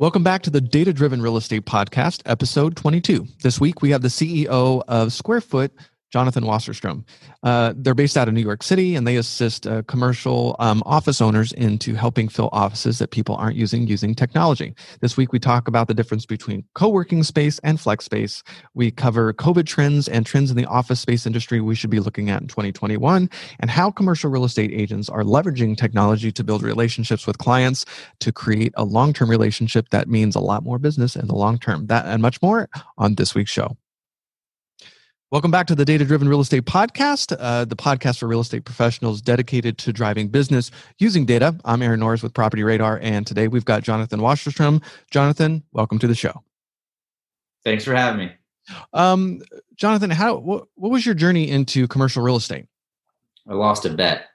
Welcome back to the Data Driven Real Estate Podcast, episode 22. This week we have the CEO of Squarefoot, Jonathan Wasserstrom. Uh, they're based out of New York City and they assist uh, commercial um, office owners into helping fill offices that people aren't using using technology. This week we talk about the difference between co working space and flex space. We cover COVID trends and trends in the office space industry we should be looking at in 2021 and how commercial real estate agents are leveraging technology to build relationships with clients to create a long term relationship that means a lot more business in the long term. That and much more on this week's show. Welcome back to the Data Driven Real Estate Podcast, uh, the podcast for real estate professionals dedicated to driving business using data. I'm Aaron Norris with Property Radar, and today we've got Jonathan Wasserstrom. Jonathan, welcome to the show. Thanks for having me. Um, Jonathan, how what, what was your journey into commercial real estate? I lost a bet.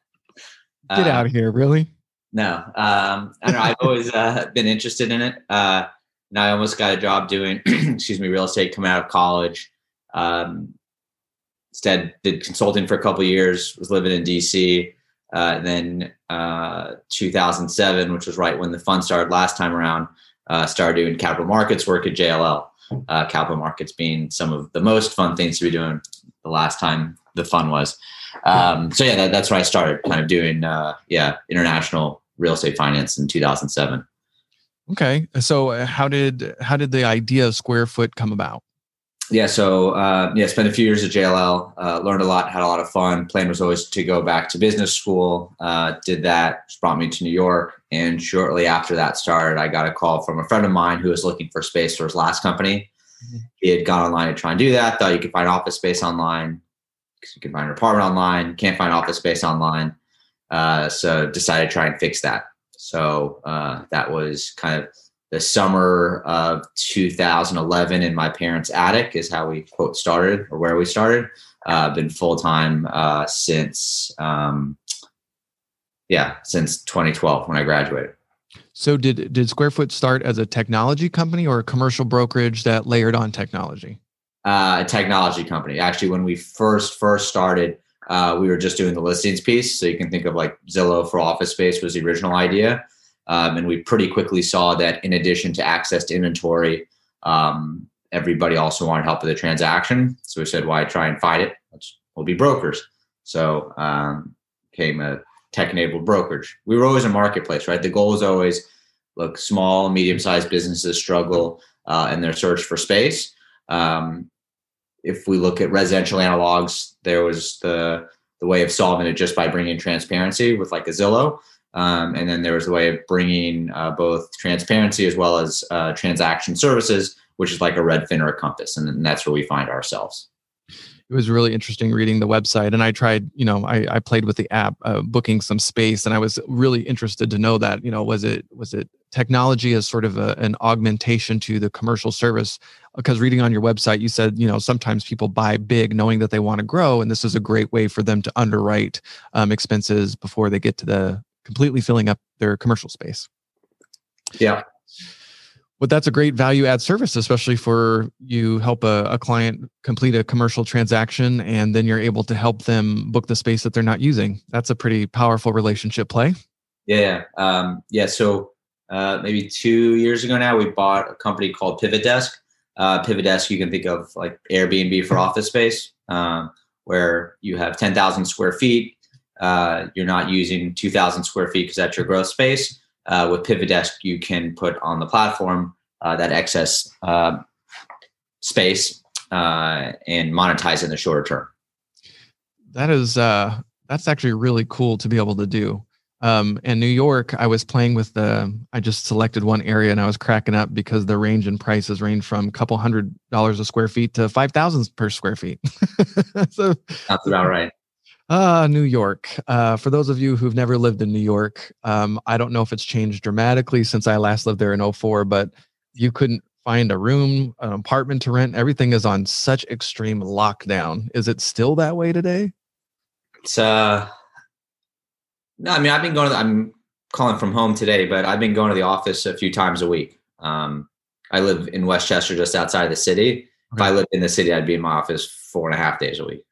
Get uh, out of here, really? No, um, I know. I've always uh, been interested in it. Uh, and I almost got a job doing, excuse me, real estate coming out of college. Um, instead did consulting for a couple years was living in dc uh, then uh, 2007 which was right when the fund started last time around uh, started doing capital markets work at jll uh, capital markets being some of the most fun things to be doing the last time the fund was. Um, so yeah that, that's where i started kind of doing uh, yeah international real estate finance in 2007 okay so uh, how did how did the idea of square foot come about yeah, so uh, yeah, spent a few years at JLL, uh, learned a lot, had a lot of fun. Plan was always to go back to business school. Uh, did that, which brought me to New York. And shortly after that started, I got a call from a friend of mine who was looking for space for his last company. Mm-hmm. He had gone online to try and do that. Thought you could find office space online. You can find an apartment online. Can't find office space online. Uh, so decided to try and fix that. So uh, that was kind of the summer of 2011 in my parents' attic is how we quote started or where we started. Uh, been full time uh, since um, yeah since 2012 when I graduated. So did did Squarefoot start as a technology company or a commercial brokerage that layered on technology? Uh, a technology company. Actually, when we first first started, uh, we were just doing the listings piece. So you can think of like Zillow for office space was the original idea. Um, and we pretty quickly saw that in addition to access to inventory, um, everybody also wanted help with the transaction. So we said, why try and fight it? Let's, we'll be brokers. So um, came a tech-enabled brokerage. We were always a marketplace, right? The goal was always, look, small, medium-sized businesses struggle uh, in their search for space. Um, if we look at residential analogs, there was the the way of solving it just by bringing transparency with like a Zillow. Um, and then there was a way of bringing uh, both transparency as well as uh, transaction services, which is like a Redfin or a Compass. And that's where we find ourselves. It was really interesting reading the website. And I tried, you know, I, I played with the app, uh, booking some space. And I was really interested to know that, you know, was it, was it technology as sort of a, an augmentation to the commercial service? Because reading on your website, you said, you know, sometimes people buy big knowing that they want to grow. And this is a great way for them to underwrite um, expenses before they get to the completely filling up their commercial space. Yeah. But that's a great value add service, especially for you help a, a client complete a commercial transaction and then you're able to help them book the space that they're not using. That's a pretty powerful relationship play. Yeah. Um, yeah. So uh, maybe two years ago now, we bought a company called Pivot Desk. Uh, Pivot Desk, you can think of like Airbnb for office space, um, where you have 10,000 square feet uh, you're not using 2,000 square feet because that's your growth space. Uh, with Pivot Desk, you can put on the platform uh, that excess uh, space uh, and monetize in the shorter term. That is uh, that's actually really cool to be able to do. Um, in New York, I was playing with the. I just selected one area and I was cracking up because the range in prices range from a couple hundred dollars a square feet to five thousand per square feet. so that's about right. Uh, New York. Uh, for those of you who've never lived in New York, um, I don't know if it's changed dramatically since I last lived there in 04, but you couldn't find a room, an apartment to rent. Everything is on such extreme lockdown. Is it still that way today? It's uh no, I mean I've been going to the, I'm calling from home today, but I've been going to the office a few times a week. Um, I live in Westchester, just outside of the city. Okay. If I lived in the city, I'd be in my office four and a half days a week.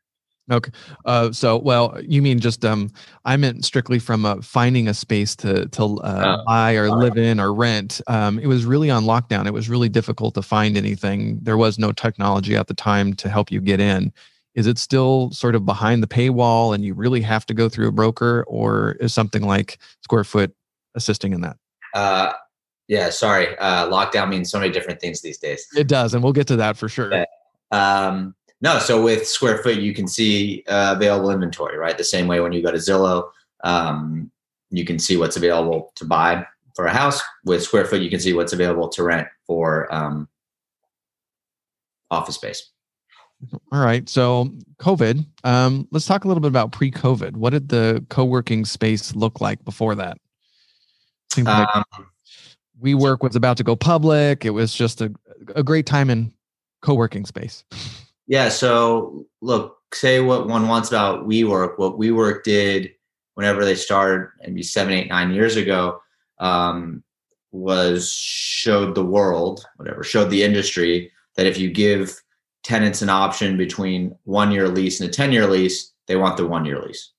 Okay. Uh, so, well, you mean just um, I meant strictly from uh, finding a space to to uh, oh, buy or live in or rent. Um, it was really on lockdown. It was really difficult to find anything. There was no technology at the time to help you get in. Is it still sort of behind the paywall, and you really have to go through a broker, or is something like Square Foot assisting in that? Uh, yeah. Sorry. Uh, lockdown means so many different things these days. It does, and we'll get to that for sure. Um, no, so with Square Foot, you can see uh, available inventory, right? The same way when you go to Zillow, um, you can see what's available to buy for a house. With Square Foot, you can see what's available to rent for um, office space. All right. So, COVID, um, let's talk a little bit about pre COVID. What did the co working space look like before that? Like um, WeWork was about to go public. It was just a, a great time in co working space. Yeah. So look, say what one wants about WeWork. What WeWork did whenever they started, maybe seven, eight, nine years ago, um, was showed the world, whatever, showed the industry that if you give tenants an option between one year lease and a 10 year lease, they want the one year lease,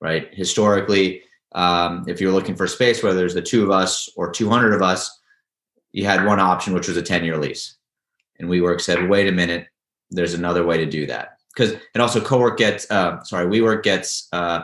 right? Historically, um, if you're looking for space, whether there's the two of us or 200 of us, you had one option, which was a 10 year lease. And WeWork said, wait a minute, there's another way to do that. Because and also co-work gets uh, sorry WeWork gets uh,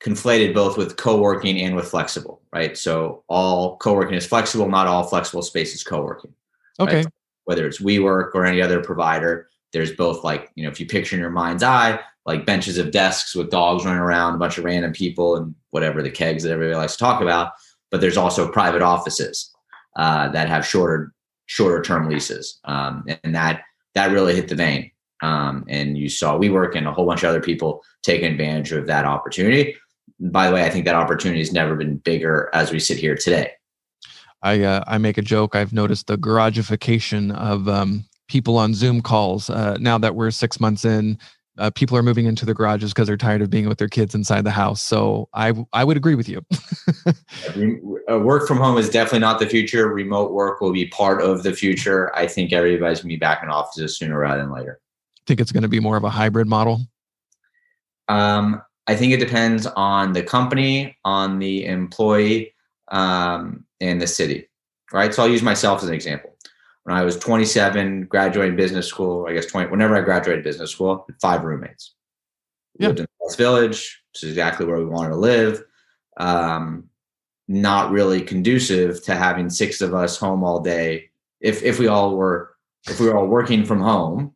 conflated both with co-working and with flexible right? So all co-working is flexible not all flexible space is co-working okay. Right? whether it's WeWork or any other provider there's both like you know if you picture in your mind's eye like benches of desks with dogs running around a bunch of random people and whatever the kegs that everybody likes to talk about but there's also private offices uh, that have shorter shorter term leases um, and that that really hit the vein. Um, and you saw WeWork and a whole bunch of other people taking advantage of that opportunity. By the way, I think that opportunity has never been bigger as we sit here today. I uh, I make a joke. I've noticed the garagification of um, people on Zoom calls. Uh, now that we're six months in, uh, people are moving into the garages because they're tired of being with their kids inside the house. So I I would agree with you. Uh, work from home is definitely not the future. Remote work will be part of the future. I think everybody's gonna be back in offices sooner rather than later. Think it's going to be more of a hybrid model. Um, I think it depends on the company, on the employee, um, and the city. Right. So I'll use myself as an example when I was 27, graduating business school, I guess 20, whenever I graduated business school, five roommates. Yeah. Lived in West Village, which is exactly where we wanted to live. Um, not really conducive to having six of us home all day. If if we all were if we were all working from home,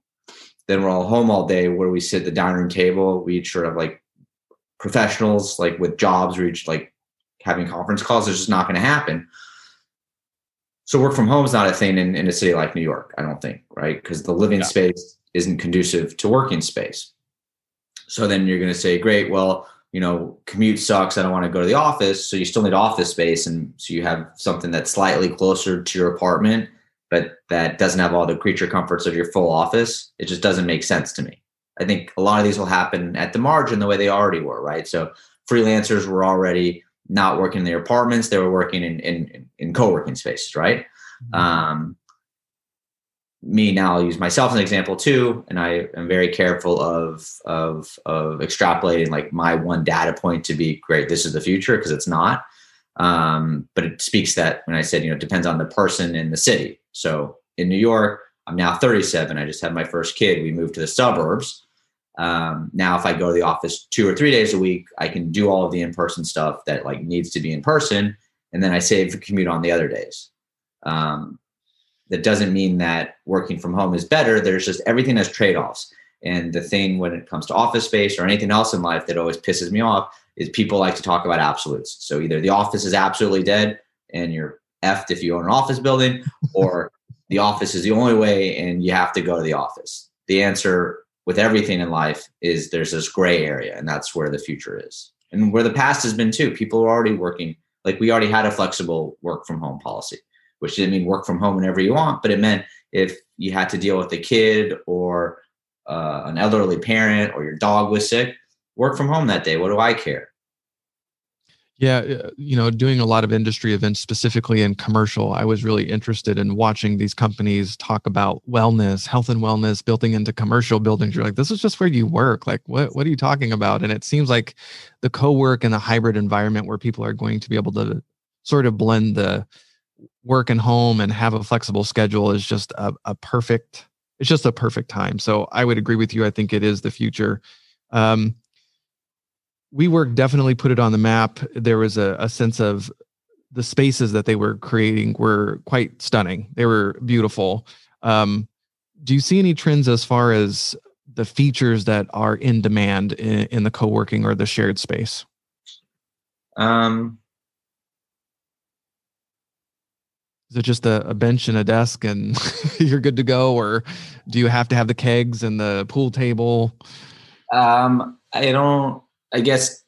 then we're all home all day. Where we sit at the dining room table, we each sort of like professionals, like with jobs, we each like having conference calls. It's just not going to happen. So work from home is not a thing in, in a city like New York, I don't think, right? Because the living yeah. space isn't conducive to working space. So then you're going to say, great, well, you know, commute sucks. I don't want to go to the office. So you still need office space. And so you have something that's slightly closer to your apartment, but that doesn't have all the creature comforts of your full office. It just doesn't make sense to me. I think a lot of these will happen at the margin the way they already were, right? So freelancers were already not working in their apartments; they were working in in, in co-working spaces, right? Mm-hmm. Um, me now, I'll use myself as an example too, and I am very careful of of of extrapolating like my one data point to be great. This is the future because it's not. Um, but it speaks that when I said you know it depends on the person in the city. So in New York, I'm now 37. I just had my first kid. We moved to the suburbs. Um, now, if I go to the office two or three days a week, I can do all of the in-person stuff that like needs to be in person, and then I save the commute on the other days. Um, that doesn't mean that working from home is better. There's just everything has trade-offs. And the thing when it comes to office space or anything else in life that always pisses me off is people like to talk about absolutes. So either the office is absolutely dead and you're effed if you own an office building, or the office is the only way and you have to go to the office. The answer with everything in life is there's this gray area and that's where the future is and where the past has been too people are already working like we already had a flexible work from home policy which didn't mean work from home whenever you want but it meant if you had to deal with a kid or uh, an elderly parent or your dog was sick work from home that day what do i care Yeah, uh, you know, doing a lot of industry events, specifically in commercial, I was really interested in watching these companies talk about wellness, health and wellness building into commercial buildings. You're like, this is just where you work. Like, what what are you talking about? And it seems like the co-work and the hybrid environment where people are going to be able to sort of blend the work and home and have a flexible schedule is just a, a perfect. It's just a perfect time. So I would agree with you. I think it is the future. Um, WeWork definitely put it on the map. There was a, a sense of the spaces that they were creating were quite stunning. They were beautiful. Um, do you see any trends as far as the features that are in demand in, in the co-working or the shared space? Um, is it just a, a, bench and a desk and you're good to go, or do you have to have the kegs and the pool table? Um, I don't. I guess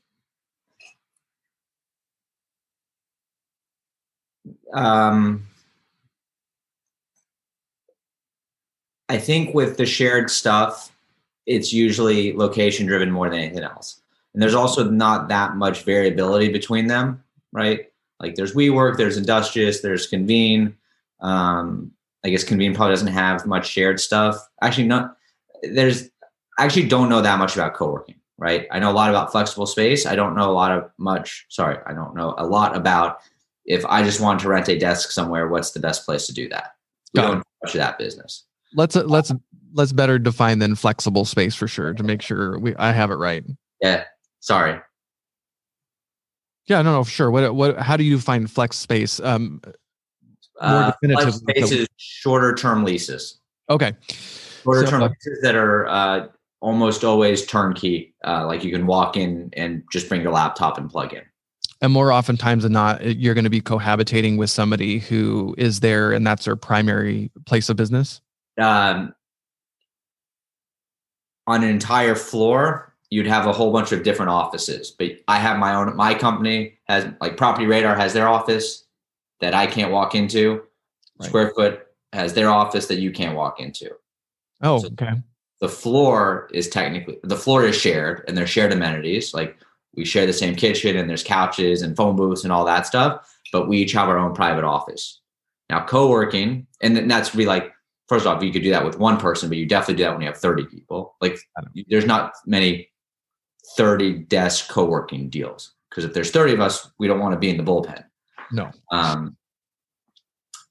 um, I think with the shared stuff, it's usually location driven more than anything else. And there's also not that much variability between them, right? Like there's WeWork, there's Industrious, there's Convene. Um, I guess Convene probably doesn't have much shared stuff. Actually, not. There's. I actually don't know that much about co-working right? I know a lot about flexible space. I don't know a lot of much, sorry, I don't know a lot about if I just want to rent a desk somewhere, what's the best place to do that? We Got don't touch that business. Let's uh, let's let's better define than flexible space for sure to make sure we I have it right. Yeah. Sorry. Yeah, no, no, sure. What what how do you find flex space? Um more uh, definitive space is shorter term leases. Okay. Shorter so, term uh, leases that are uh, almost always turnkey. Uh, like you can walk in and just bring your laptop and plug in. And more oftentimes than not, you're going to be cohabitating with somebody who is there and that's their primary place of business. Um, on an entire floor, you'd have a whole bunch of different offices. But I have my own. My company has like Property Radar has their office that I can't walk into. Right. Square Foot has their office that you can't walk into. Oh, so okay the floor is technically the floor is shared and there's shared amenities like we share the same kitchen and there's couches and phone booths and all that stuff but we each have our own private office now co-working and that's be like first off you could do that with one person but you definitely do that when you have 30 people like there's not many 30 desk co-working deals because if there's 30 of us we don't want to be in the bullpen no um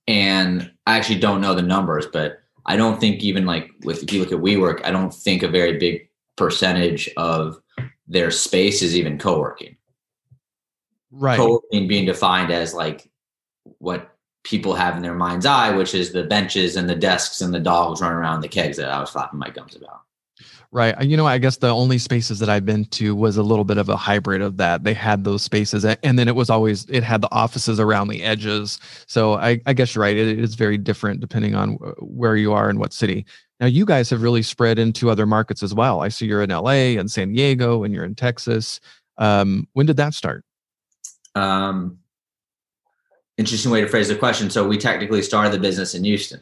and i actually don't know the numbers but I don't think even like with if you look at WeWork, I don't think a very big percentage of their space is even co-working. Right. Co-working being defined as like what people have in their mind's eye, which is the benches and the desks and the dogs running around the kegs that I was flapping my gums about. Right. You know, I guess the only spaces that I've been to was a little bit of a hybrid of that. They had those spaces and then it was always, it had the offices around the edges. So I, I guess you're right. It is very different depending on where you are and what city. Now, you guys have really spread into other markets as well. I see you're in LA and San Diego and you're in Texas. Um, when did that start? Um, interesting way to phrase the question. So we technically started the business in Houston.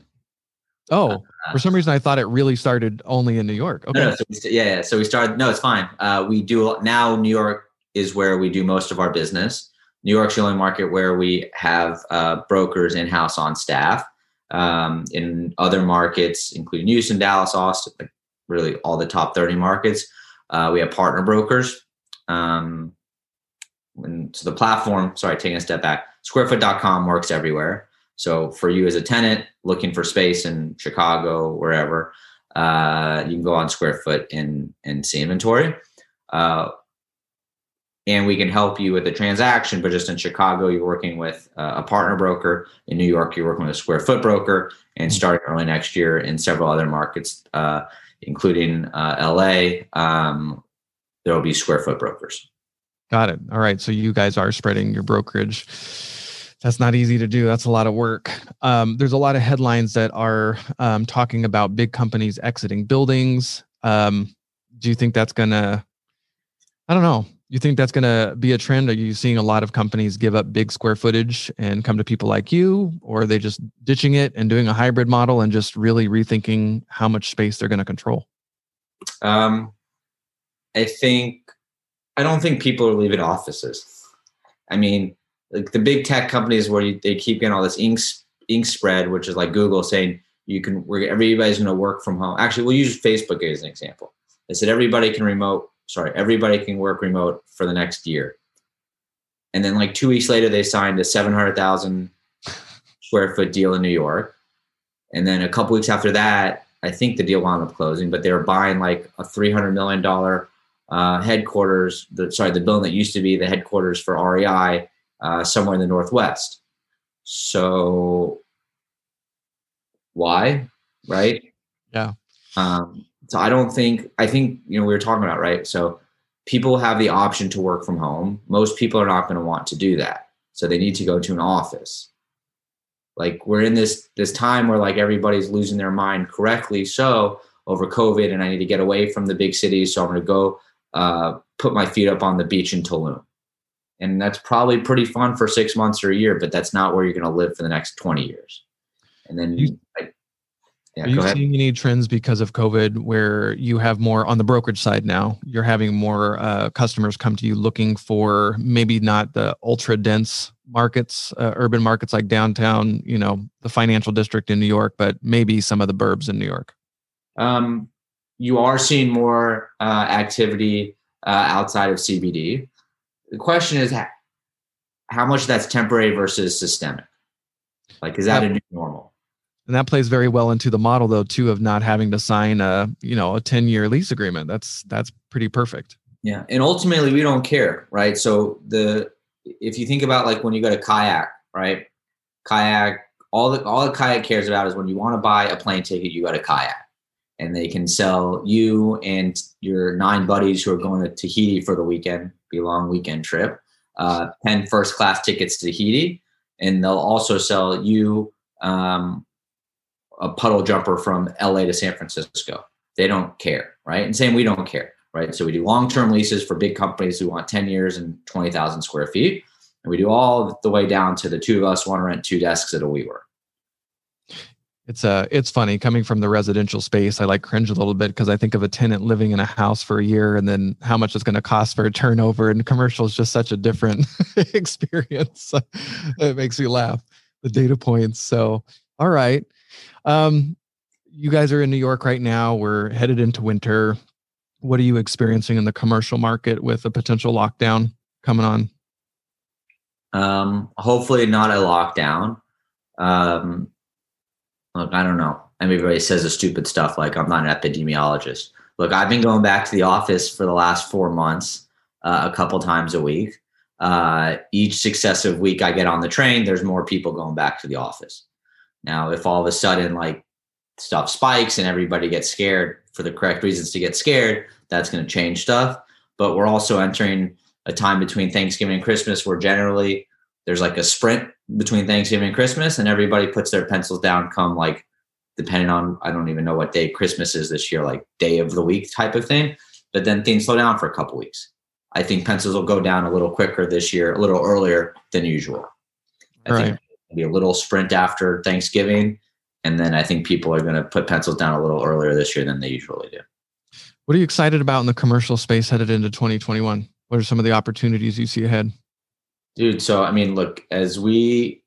Oh, for some reason I thought it really started only in New York. Okay. No, no, so we, yeah, yeah. So we started. No, it's fine. Uh, we do now. New York is where we do most of our business. New York's the only market where we have uh, brokers in house on staff. Um, in other markets, including Houston, Dallas, Austin, like really all the top 30 markets, uh, we have partner brokers. Um, and so the platform, sorry, taking a step back, squarefoot.com works everywhere. So for you as a tenant looking for space in Chicago, wherever, uh, you can go on Square Foot and and see inventory. Uh, and we can help you with the transaction. But just in Chicago, you're working with uh, a partner broker. In New York, you're working with a Square Foot broker. And mm-hmm. starting early next year in several other markets, uh, including uh, LA, um, there will be Square Foot brokers. Got it. All right. So you guys are spreading your brokerage that's not easy to do. That's a lot of work. Um, there's a lot of headlines that are um, talking about big companies exiting buildings. Um, do you think that's gonna? I don't know. You think that's gonna be a trend? Are you seeing a lot of companies give up big square footage and come to people like you, or are they just ditching it and doing a hybrid model and just really rethinking how much space they're to control? Um, I think I don't think people are leaving offices. I mean, like the big tech companies where you, they keep getting all this ink ink spread, which is like Google saying you can everybody's going to work from home. Actually, we'll use Facebook as an example. They said everybody can remote. Sorry, everybody can work remote for the next year. And then like two weeks later, they signed a seven hundred thousand square foot deal in New York. And then a couple weeks after that, I think the deal wound up closing, but they were buying like a three hundred million dollar uh, headquarters. The, sorry, the building that used to be the headquarters for REI uh, somewhere in the Northwest. So why? Right? Yeah. Um, so I don't think I think you know we were talking about right. So people have the option to work from home. Most people are not going to want to do that, so they need to go to an office. Like we're in this this time where like everybody's losing their mind correctly so over COVID, and I need to get away from the big cities. So I'm going to go uh, put my feet up on the beach in Tulum and that's probably pretty fun for six months or a year but that's not where you're going to live for the next 20 years. And then you, yeah, are you seeing any trends because of covid where you have more on the brokerage side now? You're having more uh, customers come to you looking for maybe not the ultra dense markets uh, urban markets like downtown you know the financial district in new york but maybe some of the burbs in new york? Um, you are seeing more uh, activity uh, outside of cbd the question is how much that's temporary versus systemic. Like, is that a new normal? And that plays very well into the model, though, too, of not having to sign a you know a ten year lease agreement. That's that's pretty perfect. Yeah, and ultimately we don't care, right? So the if you think about like when you go to kayak, right? Kayak, all the all the kayak cares about is when you want to buy a plane ticket, you go to kayak and they can sell you and your nine buddies who are going to Tahiti for the weekend, be a long weekend trip, uh, 10 first class tickets to Tahiti. And they'll also sell you um, a puddle jumper from LA to San Francisco. They don't care, right? And same, we don't care, right? So we do long term leases for big companies who want 10 years and 20,000 square feet. And we do all the way down to the two of us want to rent two desks at a WeWork it's uh it's funny coming from the residential space i like cringe a little bit because i think of a tenant living in a house for a year and then how much it's going to cost for a turnover and commercial is just such a different experience. It makes me laugh the data points so all right. Um you guys are in new york right now we're headed into winter. What are you experiencing in the commercial market with a potential lockdown coming on? Um hopefully not a lockdown. Um Look, I don't know. Everybody says the stupid stuff like I'm not an epidemiologist. Look, I've been going back to the office for the last four months, uh, a couple times a week. Uh, each successive week I get on the train, there's more people going back to the office. Now, if all of a sudden like stuff spikes and everybody gets scared for the correct reasons to get scared, that's going to change stuff. But we're also entering a time between Thanksgiving and Christmas where generally there's like a sprint between Thanksgiving and Christmas, and everybody puts their pencils down come like depending on I don't even know what day Christmas is this year, like day of the week type of thing. But then things slow down for a couple weeks. I think pencils will go down a little quicker this year, a little earlier than usual. I right. think be a little sprint after Thanksgiving, and then I think people are going to put pencils down a little earlier this year than they usually do. What are you excited about in the commercial space headed into 2021? What are some of the opportunities you see ahead? Dude, so I mean, look, as we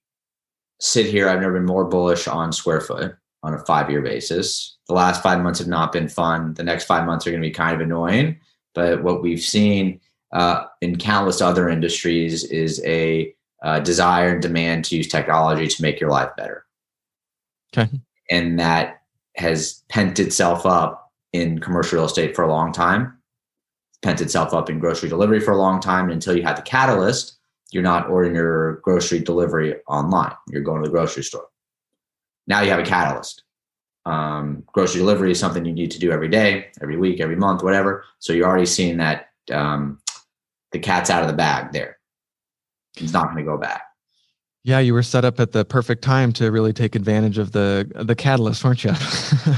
sit here, I've never been more bullish on square foot on a five year basis. The last five months have not been fun. The next five months are going to be kind of annoying. But what we've seen uh, in countless other industries is a uh, desire and demand to use technology to make your life better. Okay. And that has pent itself up in commercial real estate for a long time, pent itself up in grocery delivery for a long time until you had the catalyst you're not ordering your grocery delivery online. You're going to the grocery store. Now you have a catalyst. Um, grocery delivery is something you need to do every day, every week, every month, whatever. So you're already seeing that um, the cat's out of the bag there. It's not going to go back. Yeah, you were set up at the perfect time to really take advantage of the the catalyst, weren't you?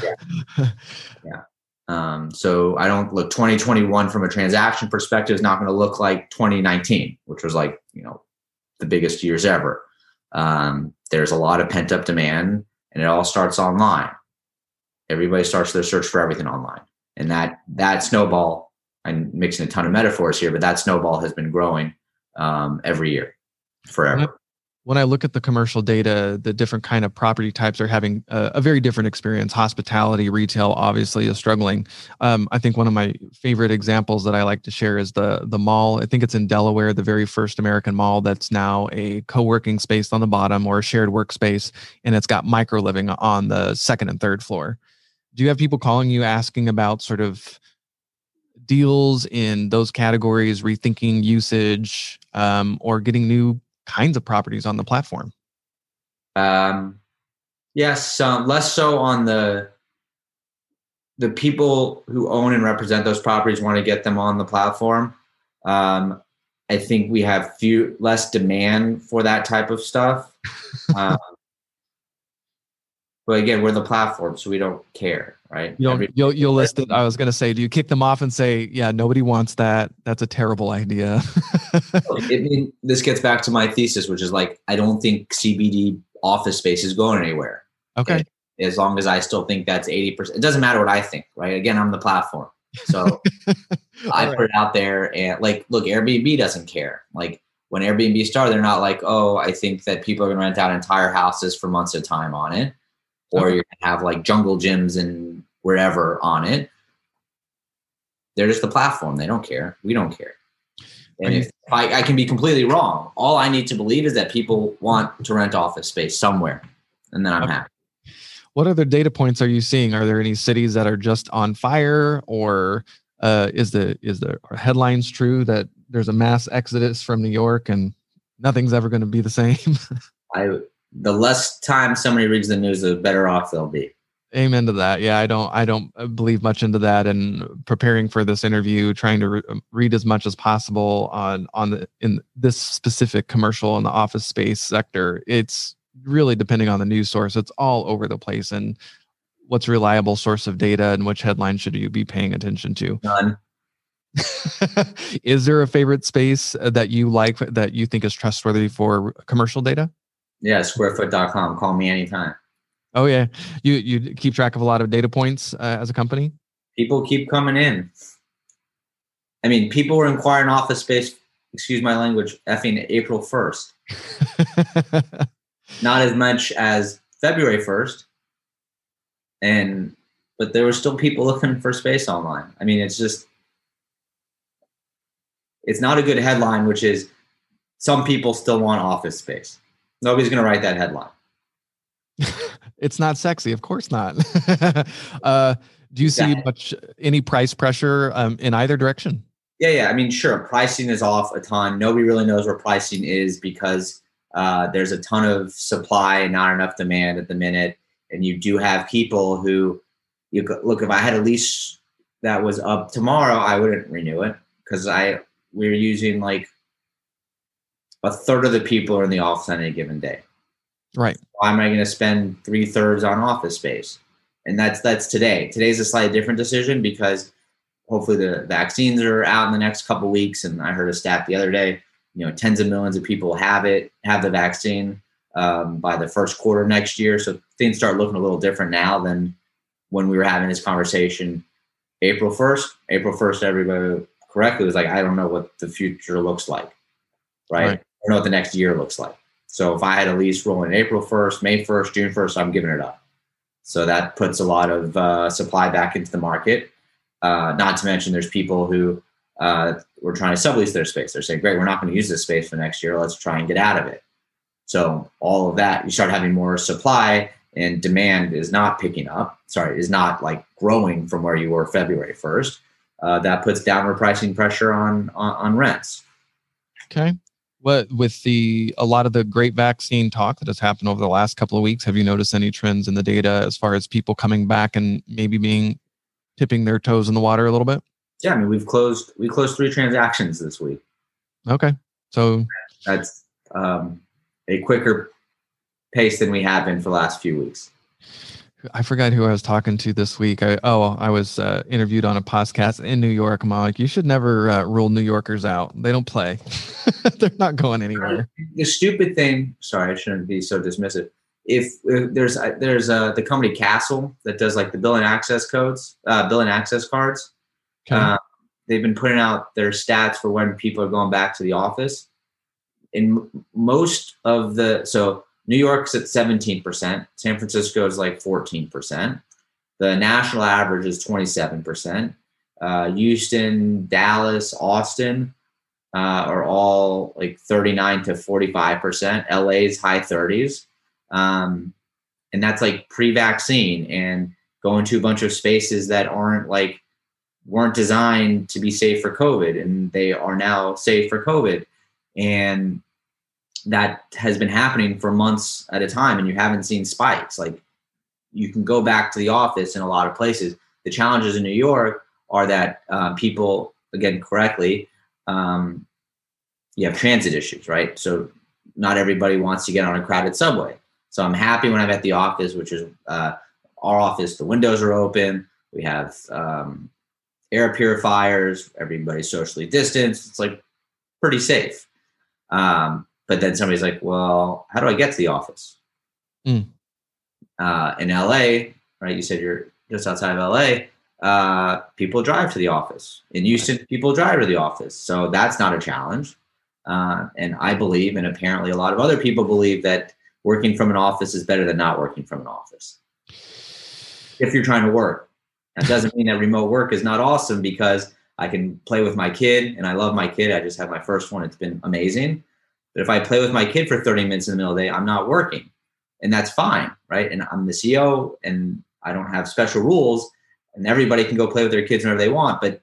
yeah. yeah. Um, so I don't look 2021 from a transaction perspective is not going to look like 2019, which was like, you know, the biggest years ever. Um, there's a lot of pent up demand and it all starts online. Everybody starts their search for everything online. And that, that snowball, I'm mixing a ton of metaphors here, but that snowball has been growing um, every year. forever when I look at the commercial data, the different kind of property types are having a, a very different experience. Hospitality, retail, obviously, is struggling. Um, I think one of my favorite examples that I like to share is the the mall. I think it's in Delaware, the very first American mall that's now a co-working space on the bottom or a shared workspace, and it's got micro living on the second and third floor. Do you have people calling you asking about sort of deals in those categories, rethinking usage, um, or getting new kinds of properties on the platform? Um, yes, um, less so on the the people who own and represent those properties want to get them on the platform. Um, I think we have few less demand for that type of stuff. but again, we're the platform, so we don't care, right? You'll Every, you'll, you'll list it. I was going to say, do you kick them off and say, yeah, nobody wants that. That's a terrible idea. it, mean, this gets back to my thesis, which is like, I don't think CBD office space is going anywhere. Okay. As long as I still think that's 80%, it doesn't matter what I think, right? Again, I'm the platform. So I right. put it out there and like, look, Airbnb doesn't care. Like when Airbnb started, they're not like, oh, I think that people are going to rent out entire houses for months at a time on it or you're gonna have like jungle gyms and wherever on it. They're just the platform. They don't care. We don't care. And if I, I, can be completely wrong, all I need to believe is that people want to rent office space somewhere, and then I'm okay. happy. What other data points are you seeing? Are there any cities that are just on fire, or uh, is the is the headlines true that there's a mass exodus from New York and nothing's ever going to be the same? I the less time somebody reads the news, the better off they'll be. Amen to that. Yeah, I don't I don't believe much into that and preparing for this interview trying to re- um, read as much as possible on on the in this specific commercial in the office space sector. It's really depending on the news source. It's all over the place and what's reliable source of data and which headline should you be paying attention to? None. is there a favorite space uh, that you like that you think is trustworthy for commercial data? Yeah, squarefoot.com. Call me anytime. Oh yeah, you you keep track of a lot of data points uh, as a company. People keep coming in. I mean, people were inquiring office space. Excuse my language. Effing April first. Not as much as February first, and but there were still people looking for space online. I mean, it's just it's not a good headline, which is some people still want office space. Nobody's going to write that headline. it's not sexy, of course not. uh, do you see much any price pressure um, in either direction? Yeah, yeah. I mean, sure, pricing is off a ton. Nobody really knows where pricing is because uh, there's a ton of supply and not enough demand at the minute. And you do have people who you look. If I had a lease that was up tomorrow, I wouldn't renew it because I we're using like a third of the people are in the office on any given day. Right. Why am I going to spend three thirds on office space? And that's that's today. Today's a slightly different decision because hopefully the vaccines are out in the next couple weeks. And I heard a stat the other day, you know, tens of millions of people have it, have the vaccine um, by the first quarter of next year. So things start looking a little different now than when we were having this conversation April 1st. April 1st, everybody correctly was like, I don't know what the future looks like. Right. right know what the next year looks like. So if I had a lease rolling April 1st, May 1st, June 1st, I'm giving it up. So that puts a lot of uh, supply back into the market. Uh, not to mention, there's people who uh, were trying to sublease their space. They're saying, "Great, we're not going to use this space for next year. Let's try and get out of it." So all of that, you start having more supply, and demand is not picking up. Sorry, is not like growing from where you were February 1st. Uh, that puts downward pricing pressure on, on on rents. Okay what with the a lot of the great vaccine talk that has happened over the last couple of weeks have you noticed any trends in the data as far as people coming back and maybe being tipping their toes in the water a little bit? Yeah i mean we've closed we closed three transactions this week. Okay so that's um, a quicker pace than we have been for the last few weeks I forgot who I was talking to this week. I, oh, I was uh, interviewed on a podcast in New York. I'm like, you should never uh, rule New Yorkers out. They don't play. They're not going anywhere. The stupid thing. Sorry, I shouldn't be so dismissive. If, if there's uh, there's uh, the company Kastle that does like the bill and access codes, uh, bill and access cards. Okay. Uh, they've been putting out their stats for when people are going back to the office. in most of the so New York's at 17%, San Francisco is like 14%. The national average is 27%. Uh, Houston, Dallas, Austin uh, are all like 39 to 45%. LA's high 30s. Um, and that's like pre vaccine and going to a bunch of spaces that aren't like, weren't designed to be safe for COVID and they are now safe for COVID. And that has been happening for months at a time and you haven't seen spikes. Like you can go back to the office in a lot of places. The challenges in New York are that uh, people, again, correctly, um, you have transit issues, right? So not everybody wants to get on a crowded subway. So I'm happy when I'm at the office, which is uh, our office. The windows are open. We have um, air purifiers. Everybody's socially distanced. It's like pretty safe. Um, but then somebody's like, "Well, how do I get to the office?" Mm. Uh, in LA, right? You said you're just outside of LA uh, people drive to the office. In Houston, people drive to the office. So that's not a challenge. Uh, and I believe, and apparently a lot of other people believe, that working from an office is better than not working from an office. If you're trying to work, that doesn't mean that remote work is not awesome because I can play with my kid and I love my kid. I just had my first one. It's been amazing. But if I play with my kid for 30 minutes in the middle of the day, I'm not working. And that's fine, right? And I'm the CEO and I don't have special rules and everybody can go play with their kids whenever they want. But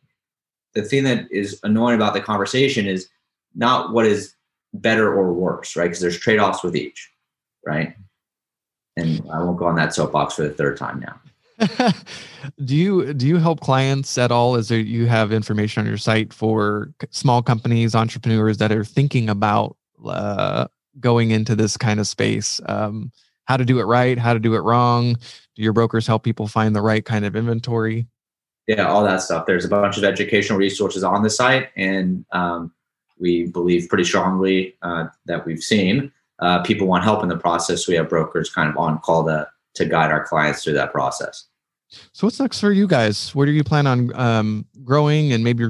the thing that is annoying about the conversation is not what is better or worse, right? Because there's trade offs with each, right? And I won't go on that soapbox for the third time now. do you do you help clients at all? Is there you have information on your site for small companies, entrepreneurs that are thinking about uh, going into this kind of space? Um, how to do it right, how to do it wrong, do your brokers help people find the right kind of inventory? Yeah, all that stuff. There's a bunch of educational resources on the site, and um, we believe pretty strongly uh, that we've seen uh, people want help in the process. So we have brokers kind of on call to to guide our clients through that process. So what's next for you guys? Where do you plan on um, growing, and maybe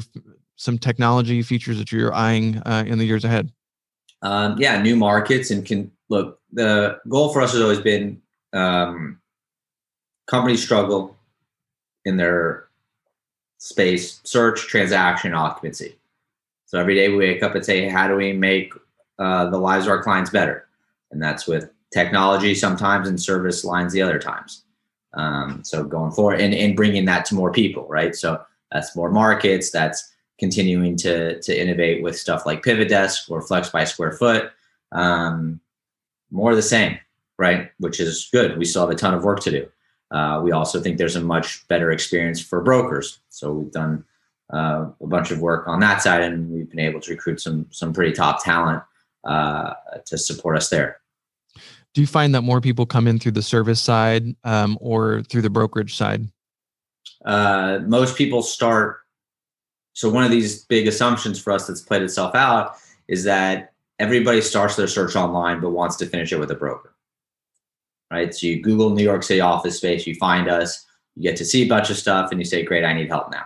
some technology features that you're eyeing uh, in the years ahead? Um, yeah, new markets and can look. The goal for us has always been um, companies struggle in their space search, transaction, occupancy. So every day we wake up and say, how do we make uh, the lives of our clients better? And that's with technology sometimes and service lines the other times. Um, so going forward and, and bringing that to more people, right? So that's more markets. That's continuing to to innovate with stuff like Pivot Desk or Flex by Square Foot. Um, more of the same, right? Which is good. We still have a ton of work to do. Uh, we also think there's a much better experience for brokers. So we've done uh, a bunch of work on that side, and we've been able to recruit some some pretty top talent uh, to support us there. Do you find that more people come in through the service side um, or through the brokerage side? Uh, most people start. So one of these big assumptions for us that's played itself out is that everybody starts their search online but wants to finish it with a broker right? So you Google New York City office space, you find us, you get to see a bunch of stuff, and you say, "Great, I need help now."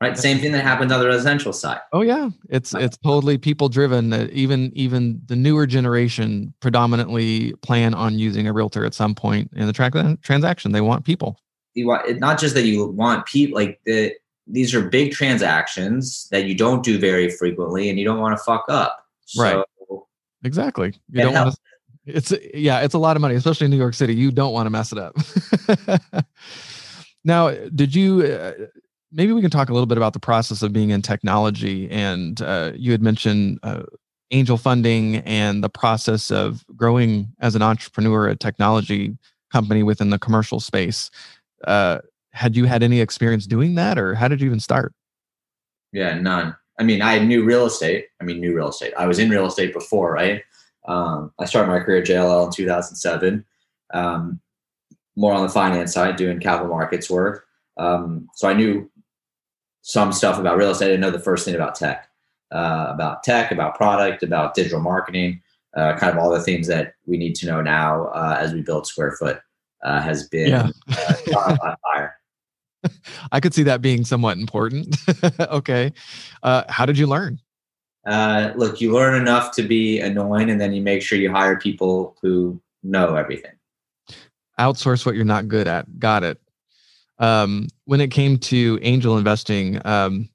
Right? Same thing that happens on the residential side. Oh yeah, it's it's totally people driven. Uh, even even the newer generation predominantly plan on using a realtor at some point in the tra- transaction. They want people. You want not just that you want people like the these are big transactions that you don't do very frequently and you don't want to fuck up. So, right. Exactly. You don't want to it's yeah, it's a lot of money, especially in New York City. You don't want to mess it up. now, did you? Uh, maybe we can talk a little bit about the process of being in technology. And uh, you had mentioned uh, angel funding and the process of growing as an entrepreneur, a technology company within the commercial space. Uh, had you had any experience doing that, or how did you even start? Yeah, none. I mean, I knew real estate. I mean, new real estate. I was in real estate before, right? Um, I started my career at JLL in 2007, um, more on the finance side, doing capital markets work. Um, so I knew some stuff about real estate. I didn't know the first thing about tech, uh, about tech, about product, about digital marketing, uh, kind of all the things that we need to know now uh, as we build Square Foot uh, has been yeah. Uh, on fire. I could see that being somewhat important. okay. Uh, how did you learn? Uh, look, you learn enough to be annoying, and then you make sure you hire people who know everything. Outsource what you're not good at. Got it. Um, when it came to angel investing, um,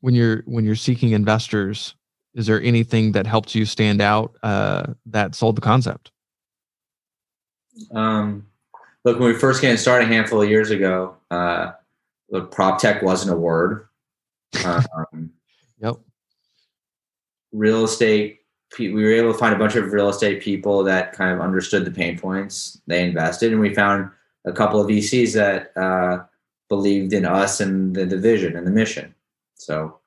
when you're when you're seeking investors, is there anything that helped you stand out uh, that sold the concept? Um, look, when we first getting started a handful of years ago, uh, look, prop tech wasn't a word. Um, yep. Real estate, we were able to find a bunch of real estate people that kind of understood the pain points. They invested, and we found a couple of VCs that uh, believed in us and the, the vision and the mission. So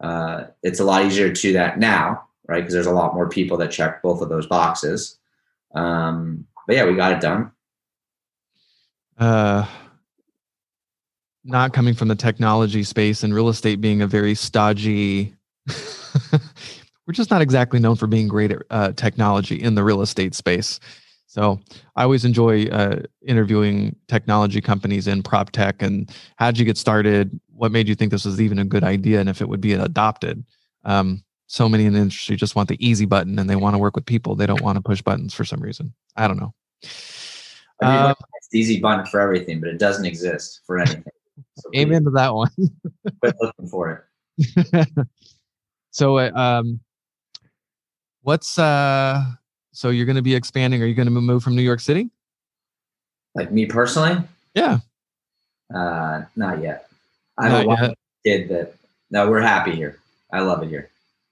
uh, it's a lot easier to do that now, right? Because there's a lot more people that check both of those boxes. Um, but yeah, we got it done. Uh, not coming from the technology space and real estate being a very stodgy we're just not exactly known for being great at uh, technology in the real estate space. So i always enjoy uh, interviewing technology companies in prop tech and how did you get started? What made you think this was even a good idea and if it would be adopted? Um, so many in the industry just want the easy button and they want to work with people. They don't want to push buttons for some reason. I don't know. Uh, it's easy button for everything but it doesn't exist for anything so Amen to that one. quit looking for it. so, uh, um, what's uh? So you're going to be expanding? Are you going to move from New York City? Like me personally? Yeah. Uh, not yet. I don't want kid that. No, we're happy here. I love it here.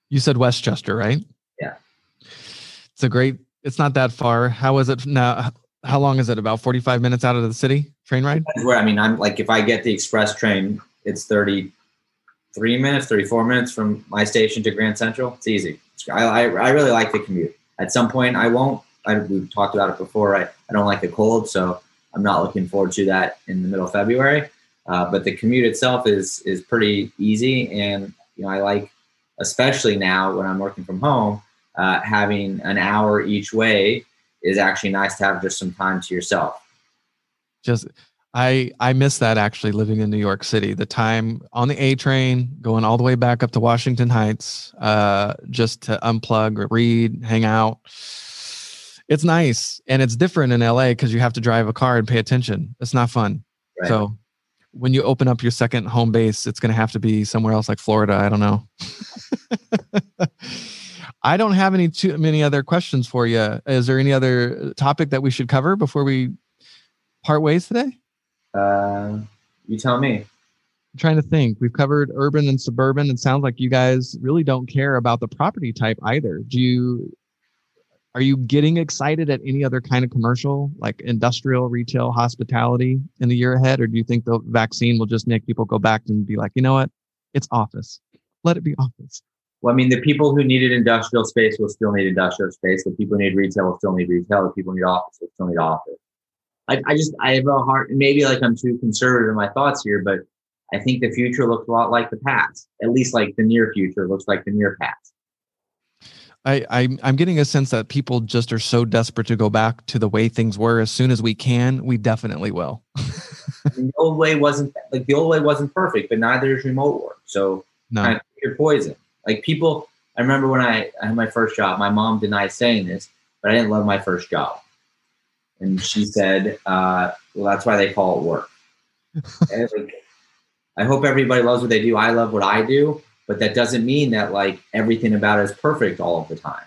You said Westchester, right? Yeah. It's a great. It's not that far. How is it now? How long is it? About 45 minutes out of the city train ride? Where I mean, I'm like, if I get the express train, it's 33 minutes, 34 minutes from my station to Grand Central. It's easy. I, I, I really like the commute. At some point, I won't. I, we've talked about it before. I, I don't like the cold, so I'm not looking forward to that in the middle of February. Uh, but the commute itself is is pretty easy, and you know I like, especially now when I'm working from home, uh, having an hour each way is actually nice to have just some time to yourself. Just I I miss that actually living in New York City. The time on the A train going all the way back up to Washington Heights, uh, just to unplug, or read, hang out. It's nice and it's different in LA because you have to drive a car and pay attention. It's not fun. Right. So when you open up your second home base, it's going to have to be somewhere else like Florida. I don't know. I don't have any too many other questions for you. Is there any other topic that we should cover before we part ways today? Uh, you tell me. I'm trying to think. We've covered urban and suburban. It sounds like you guys really don't care about the property type either. Do you? Are you getting excited at any other kind of commercial, like industrial, retail, hospitality, in the year ahead, or do you think the vaccine will just make people go back and be like, you know what, it's office. Let it be office. Well, I mean, the people who needed industrial space will still need industrial space. The people who need retail will still need retail. The people who need office will still need office. I, I just, I have a hard, maybe like I'm too conservative in my thoughts here, but I think the future looks a lot like the past. At least like the near future looks like the near past. I, I I'm getting a sense that people just are so desperate to go back to the way things were as soon as we can. We definitely will. the old way wasn't like the old way wasn't perfect, but neither is remote work. So no. kind of your poison. Like people, I remember when I, I had my first job, my mom denied saying this, but I didn't love my first job. And she said, uh, well, that's why they call it work. like, I hope everybody loves what they do. I love what I do, but that doesn't mean that like everything about it is perfect all of the time.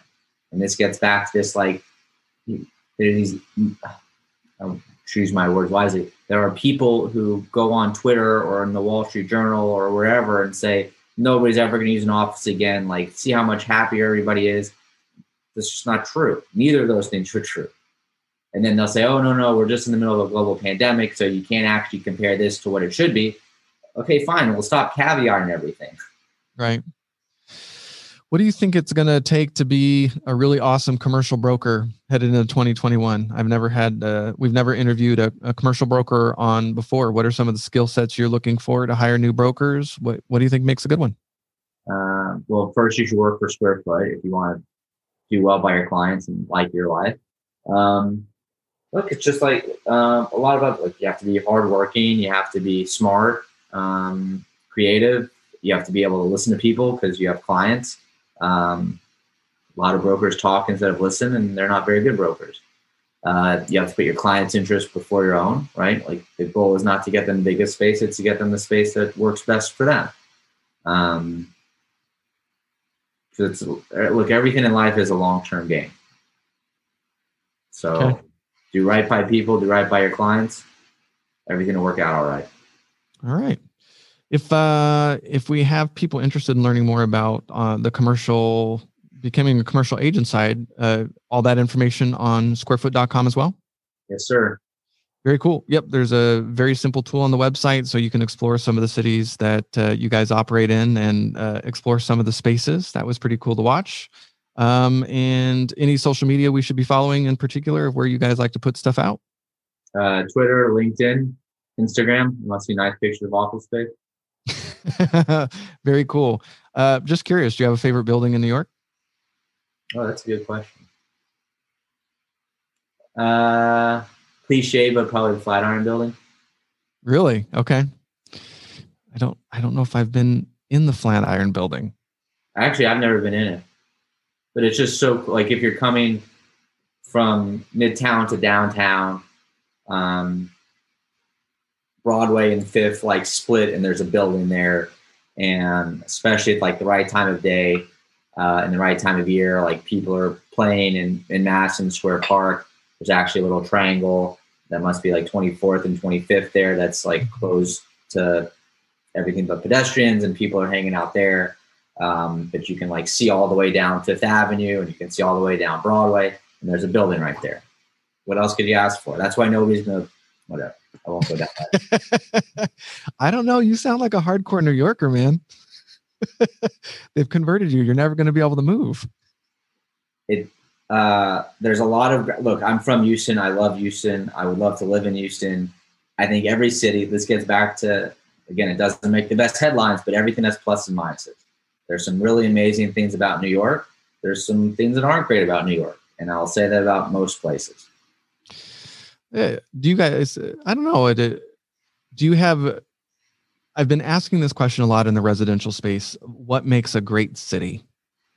And this gets back to this like, these, I'll choose my words wisely. There are people who go on Twitter or in the Wall Street Journal or wherever and say, nobody's ever going to use an office again. Like, see how much happier everybody is. That's just not true. Neither of those things are true. And then they'll say, oh, no, no, we're just in the middle of a global pandemic, so you can't actually compare this to what it should be. Okay, fine. We'll stop caviar everything. Right. What do you think it's going to take to be a really awesome commercial broker headed into 2021? I've never had, uh, we've never interviewed a, a, commercial broker on before. What are some of the skill sets you're looking for to hire new brokers? What What do you think makes a good one? Uh, well, first you should work for Square Foot if you want to do well by your clients and like your life. Um, look, it's just like um, a lot about like you have to be hardworking, you have to be smart, um, creative, you have to be able to listen to people because you have clients Um, a lot of brokers talk instead of listen, and they're not very good brokers. Uh, you have to put your client's interest before your own, right? Like the goal is not to get them the biggest space; it's to get them the space that works best for them. Um, so it's look, everything in life is a long-term game. So okay. do right by people, do right by your clients. Everything will work out all right. All right. If uh, if we have people interested in learning more about uh, the commercial becoming a commercial agent side, uh, all that information on squarefoot.com as well? Yes, sir. Very cool. Yep. There's a very simple tool on the website so you can explore some of the cities that uh, you guys operate in and uh, explore some of the spaces. That was pretty cool to watch. Um, and any social media we should be following in particular where you guys like to put stuff out? Uh, Twitter, LinkedIn, Instagram. must be nice pictures of office space. very cool. Uh, just curious, do you have a favorite building in New York? Oh, that's a good question. Uh, cliche, but probably the Flatiron Building. Really? Okay. I don't. I don't know if I've been in the Flatiron Building. Actually, I've never been in it, but it's just so like if you're coming from Midtown to downtown, um, Broadway and Fifth like split, and there's a building there, and especially at like the right time of day uh, in the right time of year. Like people are playing in, in Madison Square Park. There's actually a little triangle that must be like 24th and 25th there. That's like closed to everything but pedestrians and people are hanging out there. Um, but you can like see all the way down Fifth Avenue and you can see all the way down Broadway. And there's a building right there. What else could you ask for? That's why nobody's gonna whatever. I won't go down that. I don't know. You sound like a hardcore New Yorker, man. They've converted you. You're never going to be able to move. It uh, there's a lot of look. I'm from Houston. I love Houston. I would love to live in Houston. I think every city. This gets back to again. It doesn't make the best headlines, but everything has plus and minuses. There's some really amazing things about New York. There's some things that aren't great about New York, and I'll say that about most places. Do you guys? I don't know. Do you have I've been asking this question a lot in the residential space. What makes a great city?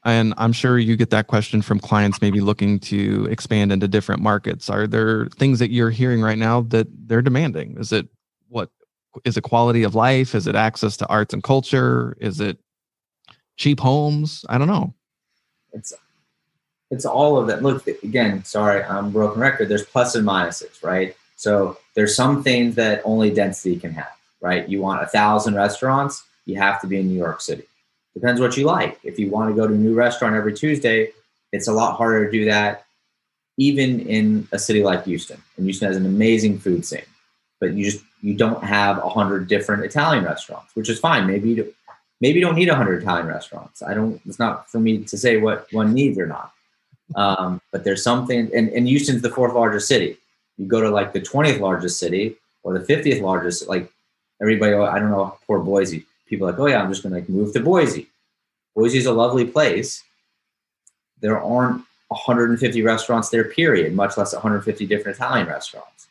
And I'm sure you get that question from clients maybe looking to expand into different markets. Are there things that you're hearing right now that they're demanding? Is it what is it quality of life? Is it access to arts and culture? Is it cheap homes? I don't know. It's it's all of that. Look, again, sorry, I'm broken record. There's plus and minuses, right? So there's some things that only density can have right? You want a thousand restaurants, you have to be in New York City. Depends what you like. If you want to go to a new restaurant every Tuesday, it's a lot harder to do that, even in a city like Houston. And Houston has an amazing food scene, but you just you don't have a hundred different Italian restaurants, which is fine. Maybe you maybe you don't need a hundred Italian restaurants. I don't. It's not for me to say what one needs or not. Um, but there's something, and, and Houston's the fourth largest city. You go to like the 20th largest city or the 50th largest, like everybody, I don't know, poor Boise. People like, oh yeah, I'm just going to like move to Boise. Boise is a lovely place. There aren't 150 restaurants there, period, much less 150 different Italian restaurants.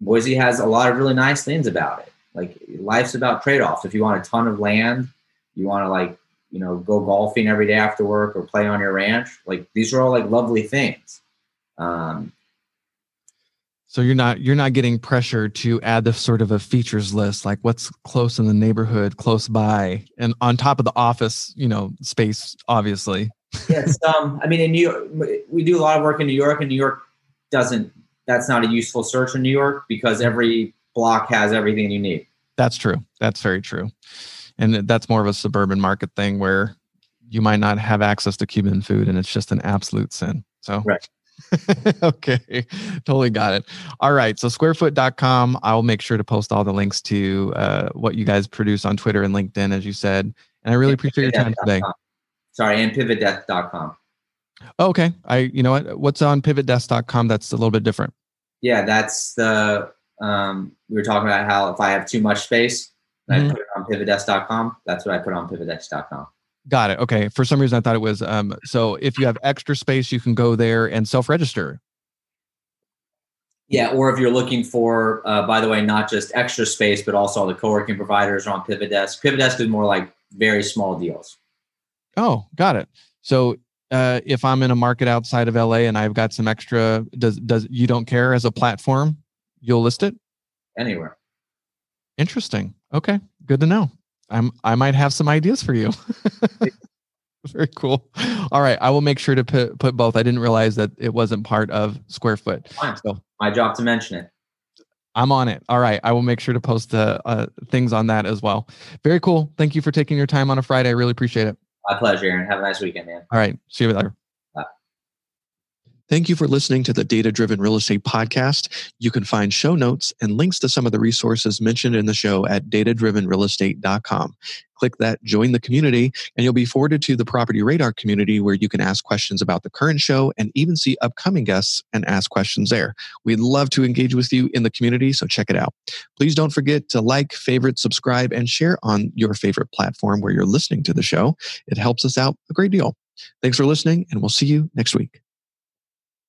Boise has a lot of really nice things about it. Like life's about trade-offs. If you want a ton of land, you want to like, you know, go golfing every day after work or play on your ranch. Like these are all like lovely things. Um, so you're not you're not getting pressure to add the sort of a features list, like what's close in the neighborhood, close by, and on top of the office, you know, space, obviously. yes, um, I mean, in New York, we do a lot of work in New York, and New York doesn't. That's not a useful search in New York because every block has everything you need. That's true. That's very true, and that's more of a suburban market thing where you might not have access to Cuban food, and it's just an absolute sin. So, right. okay, totally got it. All right, so squarefoot.com. I'll make sure to post all the links to uh, what you guys produce on Twitter and LinkedIn, as you said. And I really and appreciate your time today. Sorry, and pivotdesk.com. Oh, okay, I you know what? What's on pivotdesk.com? That's a little bit different. Yeah, that's the um, we were talking about how if I have too much space, mm-hmm. I put it on pivotdesk.com. That's what I put on pivotdesk.com. Got it. Okay. For some reason, I thought it was. Um, so if you have extra space, you can go there and self register. Yeah, or if you're looking for, uh, by the way, not just extra space, but also all the co-working providers are on Pivot Desk. Pivot Desk is more like very small deals. Oh, got it. So uh, if I'm in a market outside of LA and I've got some extra, does does you don't care as a platform, you'll list it anywhere. Interesting. Okay, good to know. I'm I might have some ideas for you. Very cool. All right, I will make sure to put put both. I didn't realize that it wasn't part of Squarefoot. Fine. So my job to mention it. I'm on it. All right, I will make sure to post the uh, things on that as well. Very cool. Thank you for taking your time on a Friday. I really appreciate it. My pleasure, Aaron. Have a nice weekend, man. All right, see you later. Thank you for listening to the Data Driven Real Estate Podcast. You can find show notes and links to some of the resources mentioned in the show at datadrivenrealestate.com. Click that join the community, and you'll be forwarded to the Property Radar community where you can ask questions about the current show and even see upcoming guests and ask questions there. We'd love to engage with you in the community, so check it out. Please don't forget to like, favorite, subscribe, and share on your favorite platform where you're listening to the show. It helps us out a great deal. Thanks for listening, and we'll see you next week.